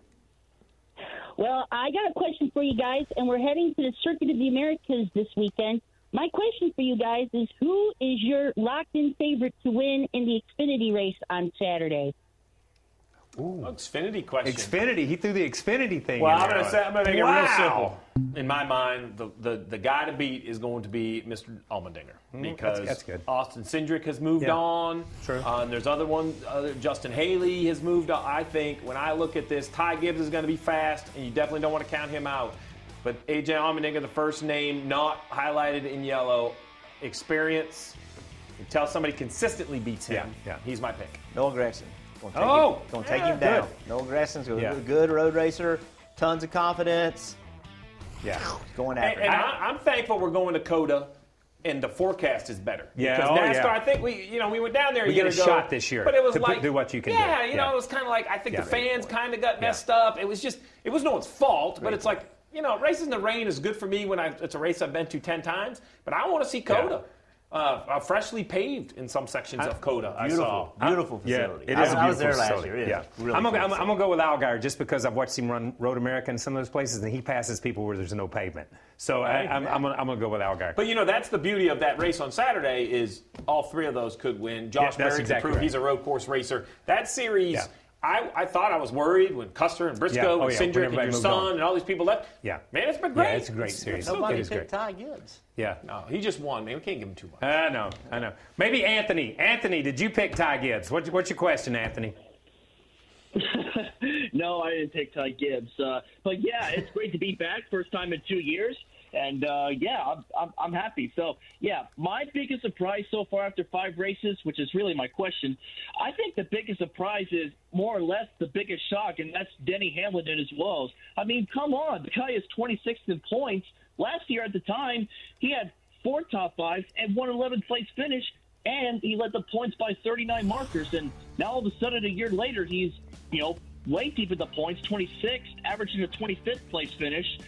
Well, I got a question for you guys, and we're heading to the Circuit of the Americas this weekend. My question for you guys is who is your locked in favorite to win in the Xfinity race on Saturday? Ooh. Xfinity question. Xfinity. He threw the Xfinity thing. Well, in I'm going to say I'm going to make Wow. it real simple. In my mind, the, the, the guy to beat is going to be Mr. Allmendinger Mm, because that's- that's. Austin Cindric has moved Yeah. on. True. Uh, and there's other one. Other, Justin Haley has moved on. I think when I look at this, Ty Gibbs is going to be fast, and you definitely don't want to count him out. But AJ Allmendinger, the first name not highlighted in yellow, experience. Until somebody consistently beats him, Yeah, yeah. he's my pick. Noah Gragson. Gonna take Oh, him, gonna take him down. good. Noah Gragson's a Yeah. good road racer, tons of confidence, Yeah. going And, after and it. I, I'm thankful we're going to COTA, and the forecast is better. Yeah, because oh, NASCAR. yeah. I think we, you know, we went down there. A We year get a ago, shot this year but it was to like do what you can do. yeah, you know, Yeah. it was kind of like I think Yeah. the fans kind of got messed up. It was just, it was no one's fault, but it's like. You know, racing in the rain is good for me when I, it's a race I've been to 10 times, but I want to see COTA. Uh, uh, freshly paved in some sections of COTA. I saw. Beautiful, beautiful Yeah, facility. it I, is a I was there beautiful last facility. year. It is Yeah. really I'm, gonna, cool I'm, I'm gonna go with Allgaier just because I've watched him run Road America in some of those places, and he passes people where there's no pavement. So I, I'm, I'm, gonna, I'm gonna go with Allgaier. But you know, that's the beauty of that race on Saturday is all three of those could win. Josh Yeah, that's Berry exactly can prove right. he's a road course racer. That series, Yeah. I, I thought I was worried when Custer and Briscoe Yeah. Oh, and yeah. Cindric and your son on. and all these people left. Yeah. Man, it's been great. Yeah, it's a great series. Nobody It is picked great. Ty Gibbs. Yeah. No, he just won, man. We can't give him too much. I know, I know. Maybe Anthony. Anthony, did you pick Ty Gibbs? What, what's your question, Anthony? no, I didn't take Ty Gibbs. Uh, but yeah, it's great to be back. First time in two years. And uh, yeah, I'm, I'm, I'm happy. So yeah, my biggest surprise so far after five races, which is really my question, I think the biggest surprise is more or less the biggest shock, and that's Denny Hamlin and his woes. I mean, come on, the guy is 26th in points. Last year at the time, he had four top fives and one 11th place finish, and he led the points by 39 markers. And now all of a sudden, a year later, he's you know way deep in the points, 26th, averaging a 25th place finish.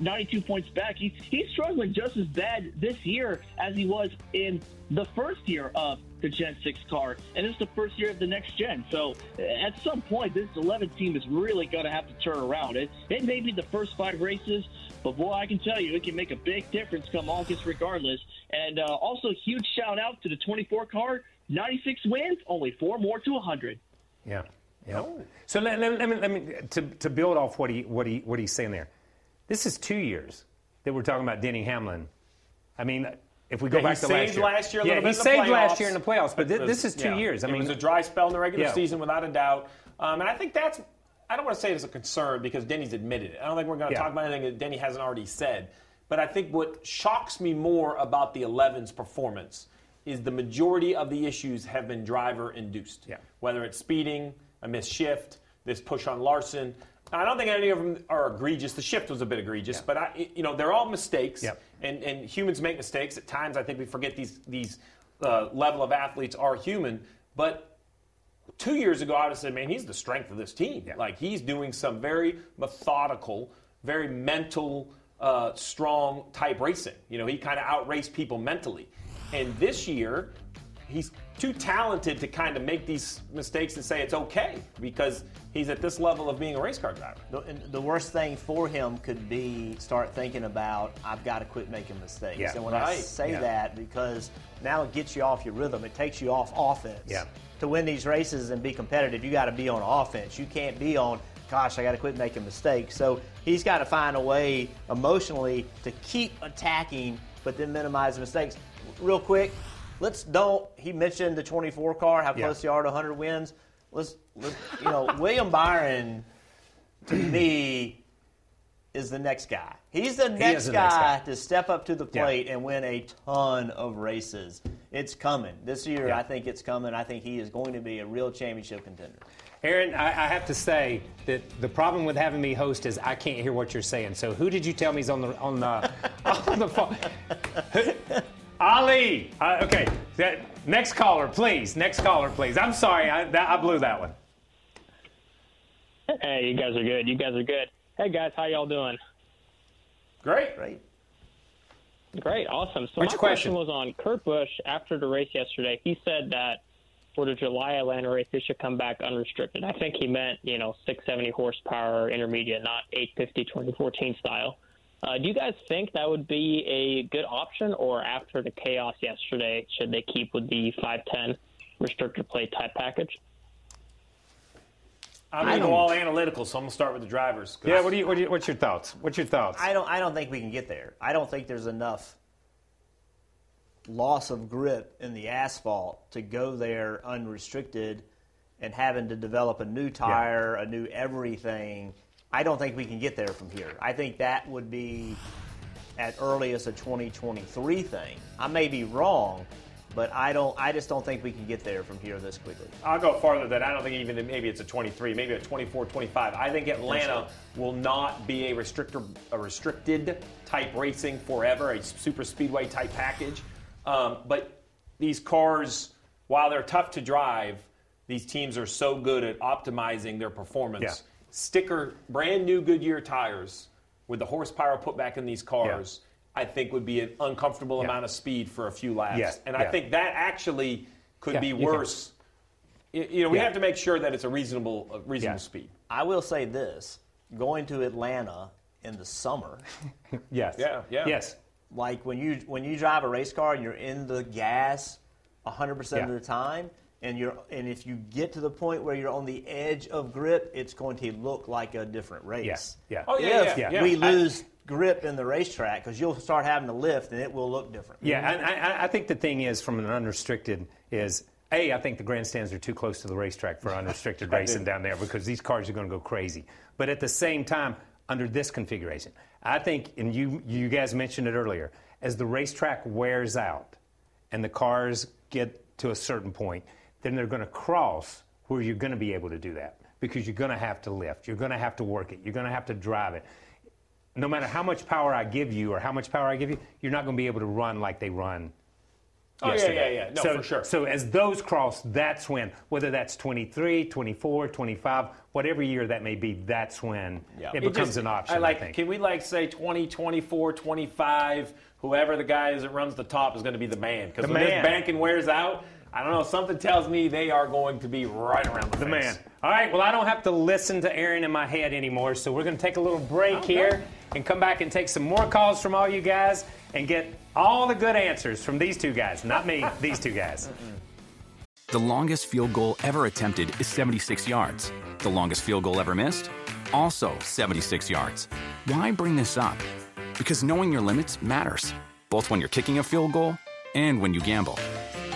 92 points back. He's, he's struggling just as bad this year as he was in the first year of the Gen 6 car. And it's the first year of the next gen. So at some point, this 11 team is really going to have to turn around. It, it may be the first five races, but boy, I can tell you, it can make a big difference come August regardless. And uh, also, huge shout out to the 24 car. 96 wins, only four more to 100. Yeah. Yeah. So let, let, let me, let me to, to build off what he what he what he's saying there. This is two years that we're talking about Denny Hamlin. I mean, if we go Yeah, back to last year, last year a yeah, little he bit in the saved last year in the playoffs, but this is two yeah. years. I mean, it was a dry spell in the regular Yeah. season without a doubt, um, and I think that's. I don't want to say it's a concern because Denny's admitted it. I don't think we're going to Yeah. talk about anything that Denny hasn't already said. But I think what shocks me more about the 11's performance is the majority of the issues have been driver induced. Yeah. Whether it's speeding, a missed shift, this push on Larson. I don't think any of them are egregious. The shift was a bit egregious, but I, you know they're all mistakes, Yep. and, and humans make mistakes. At times, I think we forget these these uh, level of athletes are human. But two years ago, I would have said, man, he's the strength of this team. Like he's doing some very methodical, very mental, uh, strong type racing. You know, he kind of outraced people mentally. And this year, he's too talented to kind of make these mistakes and say it's okay because he's at this level of being a race car driver. The, and the worst thing for him could be start thinking about I've got to quit making mistakes. Yeah. and when I say Yeah. that, because now it gets you off your rhythm, it takes you off offense. Yeah. To win these races and be competitive, you got to be on offense. You can't be on, gosh, I got to quit making mistakes. So he's got to find a way emotionally to keep attacking, but then minimize the mistakes. Real quick, let's don't. He mentioned the 24 car, how Yeah. close you are to 100 wins. Let's, let's you know, William Byron to me is the next guy. He's the next, is the guy, next guy. to step up to the Yeah. plate and win a ton of races. It's coming. This year, Yeah. I think it's coming. I think he is going to be a real championship contender. Aaron, I, I have to say that the problem with having me host is I can't hear what you're saying. So who did you tell me is on the on the on the phone? Ali. Uh, okay. That, next caller, please. Next caller, please. I'm sorry, I, that, I blew that one. Hey, you guys are good. You guys are good. Hey, guys, how y'all doing? Great. Great. Great, awesome. So What's my your question? was on Kurt Busch after the race yesterday. He said that for the July Atlanta race, they should come back unrestricted. I think he meant, you know, 670 horsepower intermediate, not 850 2014 style. Uh, do you guys think that would be a good option, or after the chaos yesterday, should they keep with the 510 restrictor plate type package? I'm going to go all analytical, so I'm going to start with the drivers. Yeah. What do you, what do you? What's your thoughts? What's your thoughts? I don't. I don't think we can get there. I don't think there's enough loss of grip in the asphalt to go there unrestricted and having to develop a new tire, a new everything. I don't think we can get there from here. I think that would be at earliest a 2023 thing. I may be wrong, but I don't. I just don't think we can get there from here this quickly. I'll go farther than that. I don't think even maybe it's a 23, maybe a 24, 25. I think Atlanta will not be a restrictor, a restricted type racing forever, a super speedway type package. Um, but these cars, while they're tough to drive, these teams are so good at optimizing their performance. Yeah. Sticker brand new Goodyear tires with the horsepower put back in these cars. I think would be an uncomfortable Yeah. amount of speed for a few laps, Yeah, and I think that actually could Yeah, be worse Y- You know, we Yeah. have to make sure that it's a reasonable, a reasonable Yeah. speed. I will say this: going to Atlanta in the summer. yes. Yeah, yeah. Yes. Like when you when you drive a race car and you're in the gas 100% Yeah. of the time, and you're and if you get to the point where you're on the edge of grip, it's going to look like a different race. Yes. Yeah. Oh yeah, if yeah, yeah. we I- lose grip in the racetrack, because you'll start having to lift, and it will look different. Yeah, and I, I think the thing is, from an unrestricted, is a. I think the grandstands are too close to the racetrack for unrestricted racing do. down there because these cars are going to go crazy. But at the same time, under this configuration, I think, and you you guys mentioned it earlier, as the racetrack wears out, and the cars get to a certain point, then they're going to cross where you're going to be able to do that because you're going to have to lift, you're going to have to work it, you're going to have to drive it no matter how much power I give you or how much power I give you, you're not going to be able to run like they run. Oh, yeah, yesterday. yeah, yeah. No, so, for sure. So as those cross, that's when, whether that's 23, 24, 25, whatever year that may be, that's when it, becomes just- an option. I like. think. Can we like say 20, 24, 25? Whoever the guy is that runs the top is going to be the man. Because when man. this banking wears out, I don't know. Something tells me they are going to be right around the, The fence. man. All right, well, I don't have to listen to Aaron in my head anymore, so we're going to take a little break Okay. here and come back and take some more calls from all you guys and get all the good answers from these two guys. Not me, these two guys. The longest field goal ever attempted is 76 yards. The longest field goal ever missed? Also 76 yards. Why bring this up? Because knowing your limits matters, both when you're kicking a field goal and when you gamble.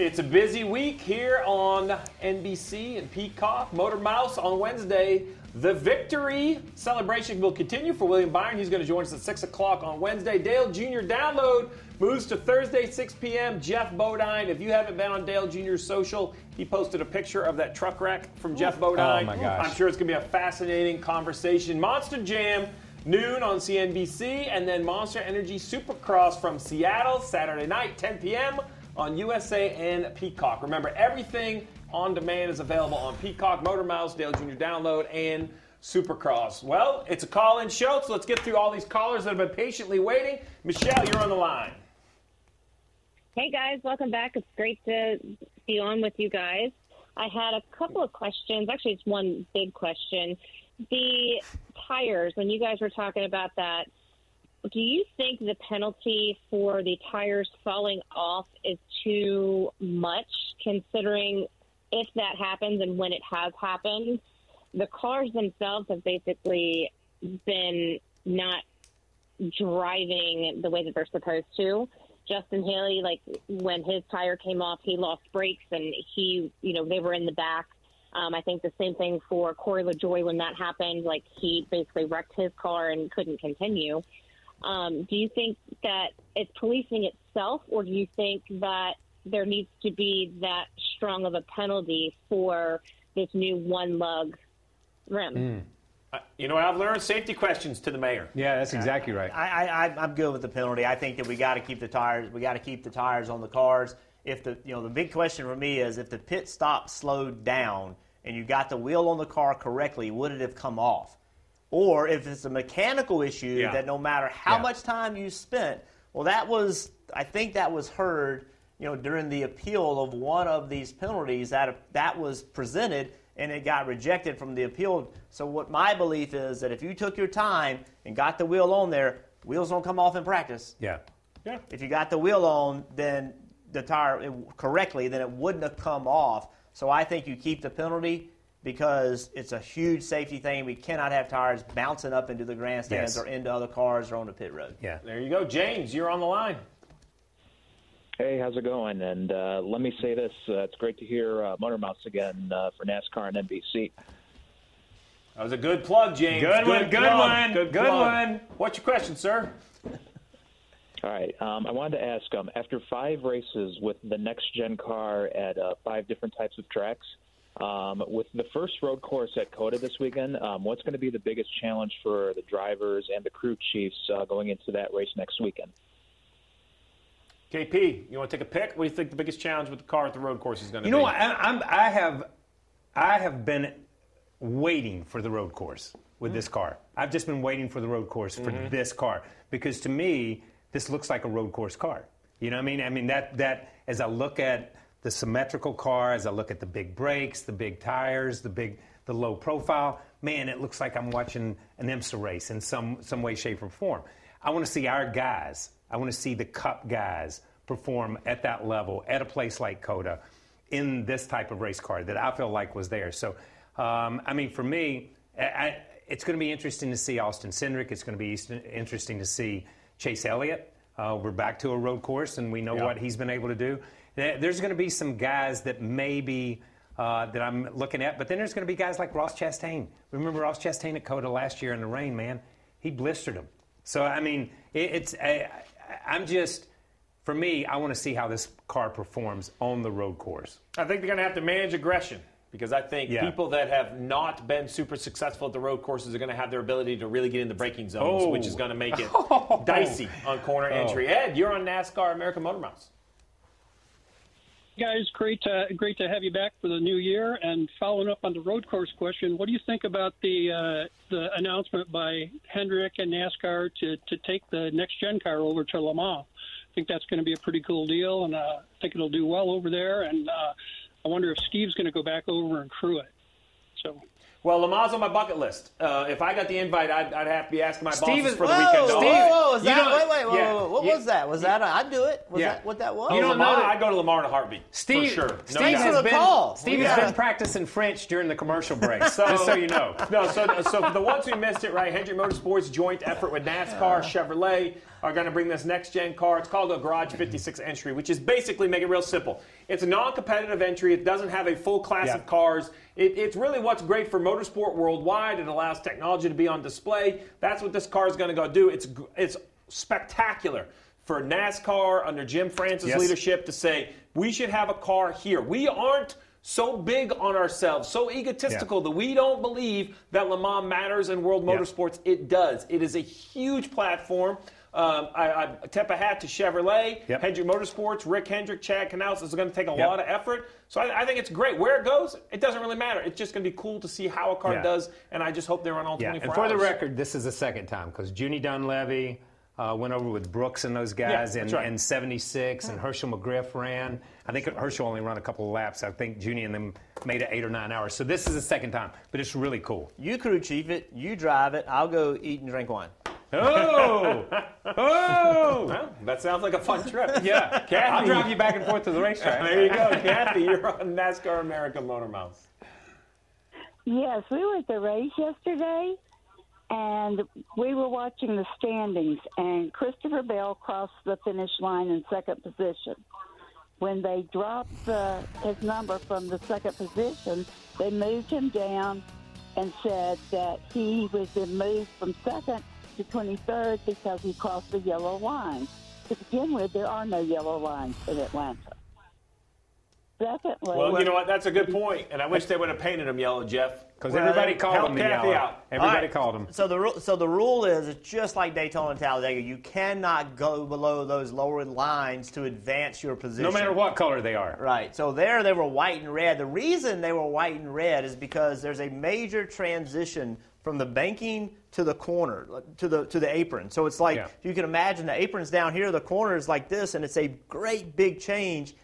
It's a busy week here on NBC and Peacock. Motor Mouth on Wednesday. The victory celebration will continue for William Byron. He's going to join us at 6 o'clock on Wednesday. Dale Jr. download moves to Thursday, 6 p.m. Geoff Bodine. If you haven't been on Dale Jr.'s social, he posted a picture of that truck wreck from Geoff Bodine. Oh, my gosh. I'm sure it's going to be a fascinating conversation. Monster Jam, noon on CNBC, and then Monster Energy Supercross from Seattle, Saturday night, 10 p.m. on USA and Peacock. Remember, everything on demand is available on Peacock, Motor Mouth, Dale Jr. Download, and Supercross. Well, it's a call-in show, so let's get through all these callers that have been patiently waiting. Michelle, you're on the line. Hey guys, welcome back. It's great to be on with you guys. I had a couple of questions. Actually, it's one big question. The tires, when you guys were talking about that, do you think the penalty for the tires falling off is too much, considering if that happens and when it has happened? The cars themselves have basically been not driving the way that they're supposed to. Justin Haley, like when his tire came off, he lost brakes and he, you know, they were in the back. Um, I think the same thing for Corey LaJoie when that happened. Like he basically wrecked his car and couldn't continue. Um, do you think that it's policing itself, or do you think that there needs to be that strong of a penalty for this new one lug rim? Uh, You know what I've learned? Safety questions to the mayor. Yeah, that's exactly right. I, I, I- I'm good with the penalty. I think that we got to keep the tires. We got to keep the tires on the cars. If the you know the big question for me is if the pit stop slowed down and you got the wheel on the car correctly, would it have come off? Or if it's a mechanical issue Yeah. that no matter how Yeah. much time you spent, well, that was I think that was heard you know during the appeal of one of these penalties that that was presented and it got rejected from the appeal. So what my belief is that if you took your time and got the wheel on there, wheels don't come off in practice. Yeah. Yeah. If you got the wheel on, then the tire it- correctly, then it wouldn't have come off. So I think you keep the penalty because it's a huge safety thing. We cannot have tires bouncing up into the grandstands Yes. or into other cars or on the pit road. Yeah. There you go. James, you're on the line. Hey, how's it going? And uh, let me say this: uh, it's great to hear uh, Motor Mouth again uh, for NASCAR and NBC. That was a good plug, James. Good one, good plug, one, Good, good one. What's your question, sir? All right, um, I wanted to ask: um, after five races with the next gen car at uh, five different types of tracks, um, with the first road course at COTA this weekend, um, what's going to be the biggest challenge for the drivers and the crew chiefs uh, going into that race next weekend? KP, you want to take a pick? What do you think the biggest challenge with the car at the road course is going to You be? know? I, I'm, I have, I have been waiting for the road course with this car. I've just been waiting for the road course for Mhm. this car because to me, this looks like a road course car. You know what I mean? I mean that that as I look at the symmetrical car, as I look at the big brakes, the big tires, the big the low profile, man, it looks like I'm watching an IMSA race in some some way, shape, or form. I want to see our guys. I want to see the Cup guys perform at that level at a place like COTA in this type of race car that I feel like was there. So, um, I mean, for me, I, it's going to be interesting to see Austin Cindric. It's going to be interesting to see Chase Elliott. Uh, we're back to a road course, and we know what he's been able to do. There's going to be some guys that maybe uh, that I'm looking at, but then there's going to be guys like Ross Chastain. Remember Ross Chastain at COTA last year in the rain, man? He blistered him. So I mean, it, it's I, I'm just for me, I want to see how this car performs on the road course. I think they're going to have to manage aggression because I think yeah. people that have not been super successful at the road courses are going to have their ability to really get in the braking zones, oh. which is going to make it dicey on corner oh. entry. Ed, you're on NASCAR American Motor Mouth. Guys, great to, great to have you back for the new year. And following up on the road course question, what do you think about the uh, the announcement by Hendrick and NASCAR to, to take the next gen car over to Le Mans? I think that's going to be a pretty cool deal, and uh, I think it'll do well over there. And uh, I wonder if Steve's going to go back over and crew it. So well, Le Mans on my bucket list. Uh, if I got the invite, I'd, I'd, have to be asking my Steve bosses is, for the whoa, weekend. Steve, whoa, whoa, was that, wait, wait, whoa, yeah, whoa, what yeah, was that? Was that? A, I'd do it. Was yeah. that what that was? You don't know I'd go to Lamar Mans in a heartbeat. Steve, for sure. Steve, no has, been, call. Steve has been practicing French during the commercial break, so, just so you know. No, so, so for the ones who missed it, right, Hendrick Motorsports joint effort with NASCAR, Chevrolet are going to bring this next gen car. It's called a Garage 56 entry, which is basically, make it real simple. It's a non competitive entry. It doesn't have a full class of cars. It, it's really what's great for motorsport worldwide. It allows technology to be on display. That's what this car is going to go do. It's, it's spectacular for NASCAR under Jim France's yes. leadership to say, we should have a car here. We aren't so big on ourselves, so egotistical yeah. that we don't believe that Le Mans matters in world motorsports. Yeah. It does. It is a huge platform. Um, I, I tip a hat to Chevrolet, yep. Hendrick Motorsports, Rick Hendrick, Chad Knaus. This is going to take a yep. lot of effort. So I, I, think it's great. Where it goes, it doesn't really matter. It's just going to be cool to see how a car yeah. does, and I just hope they run all yeah. 24 And for hours. the record, this is the second time because Junie Donlavey uh, went over with Brooks and those guys yeah, in, right. in 76, and Hershel McGriff ran. I think Hershel only ran a couple of laps. I think Junie and them made it eight or nine hours. So this is the second time, but it's really cool. You crew chief it, you drive it, I'll go eat and drink wine. Oh! oh! Well, that sounds like a fun trip. Yeah. Kathy. I'll drive you back and forth to the racetrack. there you go. Kathy, you're on NASCAR American Motor Mouth. Yes, we were at the race yesterday, and we were watching the standings, and Christopher Bell crossed the finish line in second position. When they dropped the, his number from the second position, they moved him down and said that he was been moved from second to 23rd because he crossed the yellow line. To begin with, there are no yellow lines in Atlanta. Secondly, well, you know what? That's a good point, and I wish they would have painted them yellow, Jeff. Because well, everybody called them Kathy out. Everybody right. called them. So the rule, so the rule is it's just like Daytona and Talladega. You cannot go below those lower lines to advance your position. No matter what color they are. Right. So there they were white and red. The reason they were white and red is because there's a major transition from the banking to the corner to the to the apron. So it's like yeah. you can imagine the apron's down here, the corner is like this, and it's a great big change.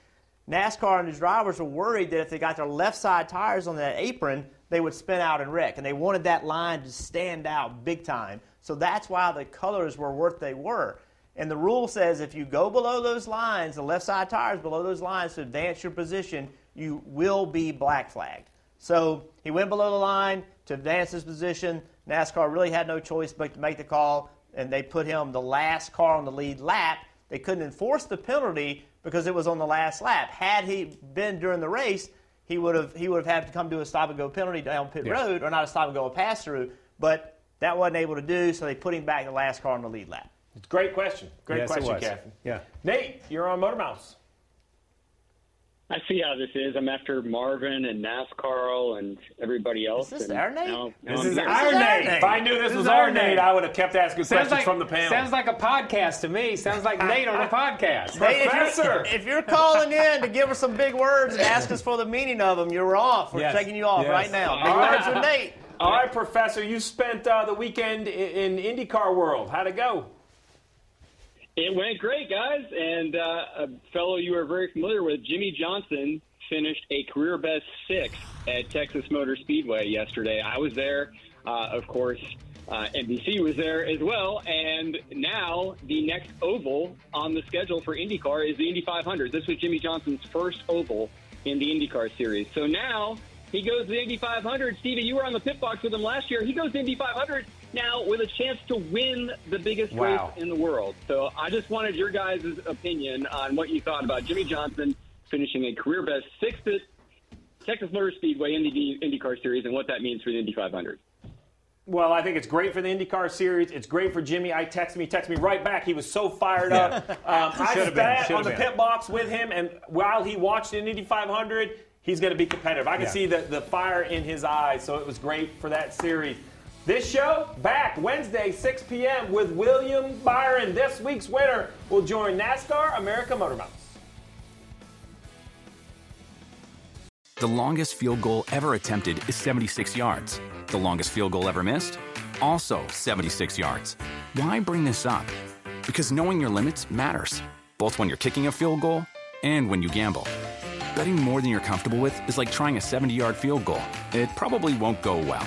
NASCAR and the drivers were worried that if they got their left side tires on that apron, they would spin out and wreck, and they wanted that line to stand out big time. So that's why the colors were what they were. And the rule says if you go below those lines, the left side tires below those lines to advance your position, you will be black flagged. So he went below the line to advance his position. NASCAR really had no choice but to make the call, and they put him the last car on the lead lap. They couldn't enforce the penalty because it was on the last lap. Had he been during the race, he would have he would have had to come to a stop and go penalty down pit yeah. road, or not a stop and go a pass through. But that wasn't able to do, so they put him back the last car on the lead lap. Great question. Great yes, question, Kathy. Yeah. Nate, you're on Motor Mouth. I see how this is. I'm after Marvin and NASCAR and everybody else. Is this and our Nate? Now, now this, is our, Nate. If I knew this, this was our Nate, Nate, I would have kept asking sounds questions like, from the panel. Sounds like a podcast to me. Sounds like Nate on a podcast. Nate, Professor. If you're, if you're, calling in to give us some big words and ask us for the meaning of them, you're off. We're yes. taking you off yes. right now. Big words with Nate. All right, Professor, you spent uh, the weekend in, in IndyCar world. How'd it go? It went great, guys. And uh, a fellow you are very familiar with, Jimmie Johnson, finished a career best six at Texas Motor Speedway yesterday. I was there, uh, of course. Uh, NBC was there as well, and now the next oval on the schedule for IndyCar is the Indy 500. This was Jimmie Johnson's first oval in the IndyCar series. So now he goes to the Indy 500. Stevie, you were on the pit box with him last year. He goes to Indy 500 now with a chance to win the biggest Wow. race in the world. So I just wanted your guys' opinion on what you thought about Jimmie Johnson finishing a career best sixth at Texas Motor Speedway in the IndyCar Series and what that means for the Indy 500. Well, I think it's great for the IndyCar series. It's great for Jimmy. I text me, text me right back. He was so fired up. Um, I Should've been, on the been. pit box with him, and while he watched the Indy 500, he's going to be competitive. I can Yeah. see the, the fire in his eyes, so it was great for that series. This show back Wednesday, 6 p.m. with William Byron. This week's winner will join NASCAR America Motor Mouths. The longest field goal ever attempted is 76 yards. The longest field goal ever missed? Also 76 yards. Why bring this up? Because knowing your limits matters, both when you're kicking a field goal and when you gamble. Betting more than you're comfortable with is like trying a 70 yard field goal. It probably won't go well.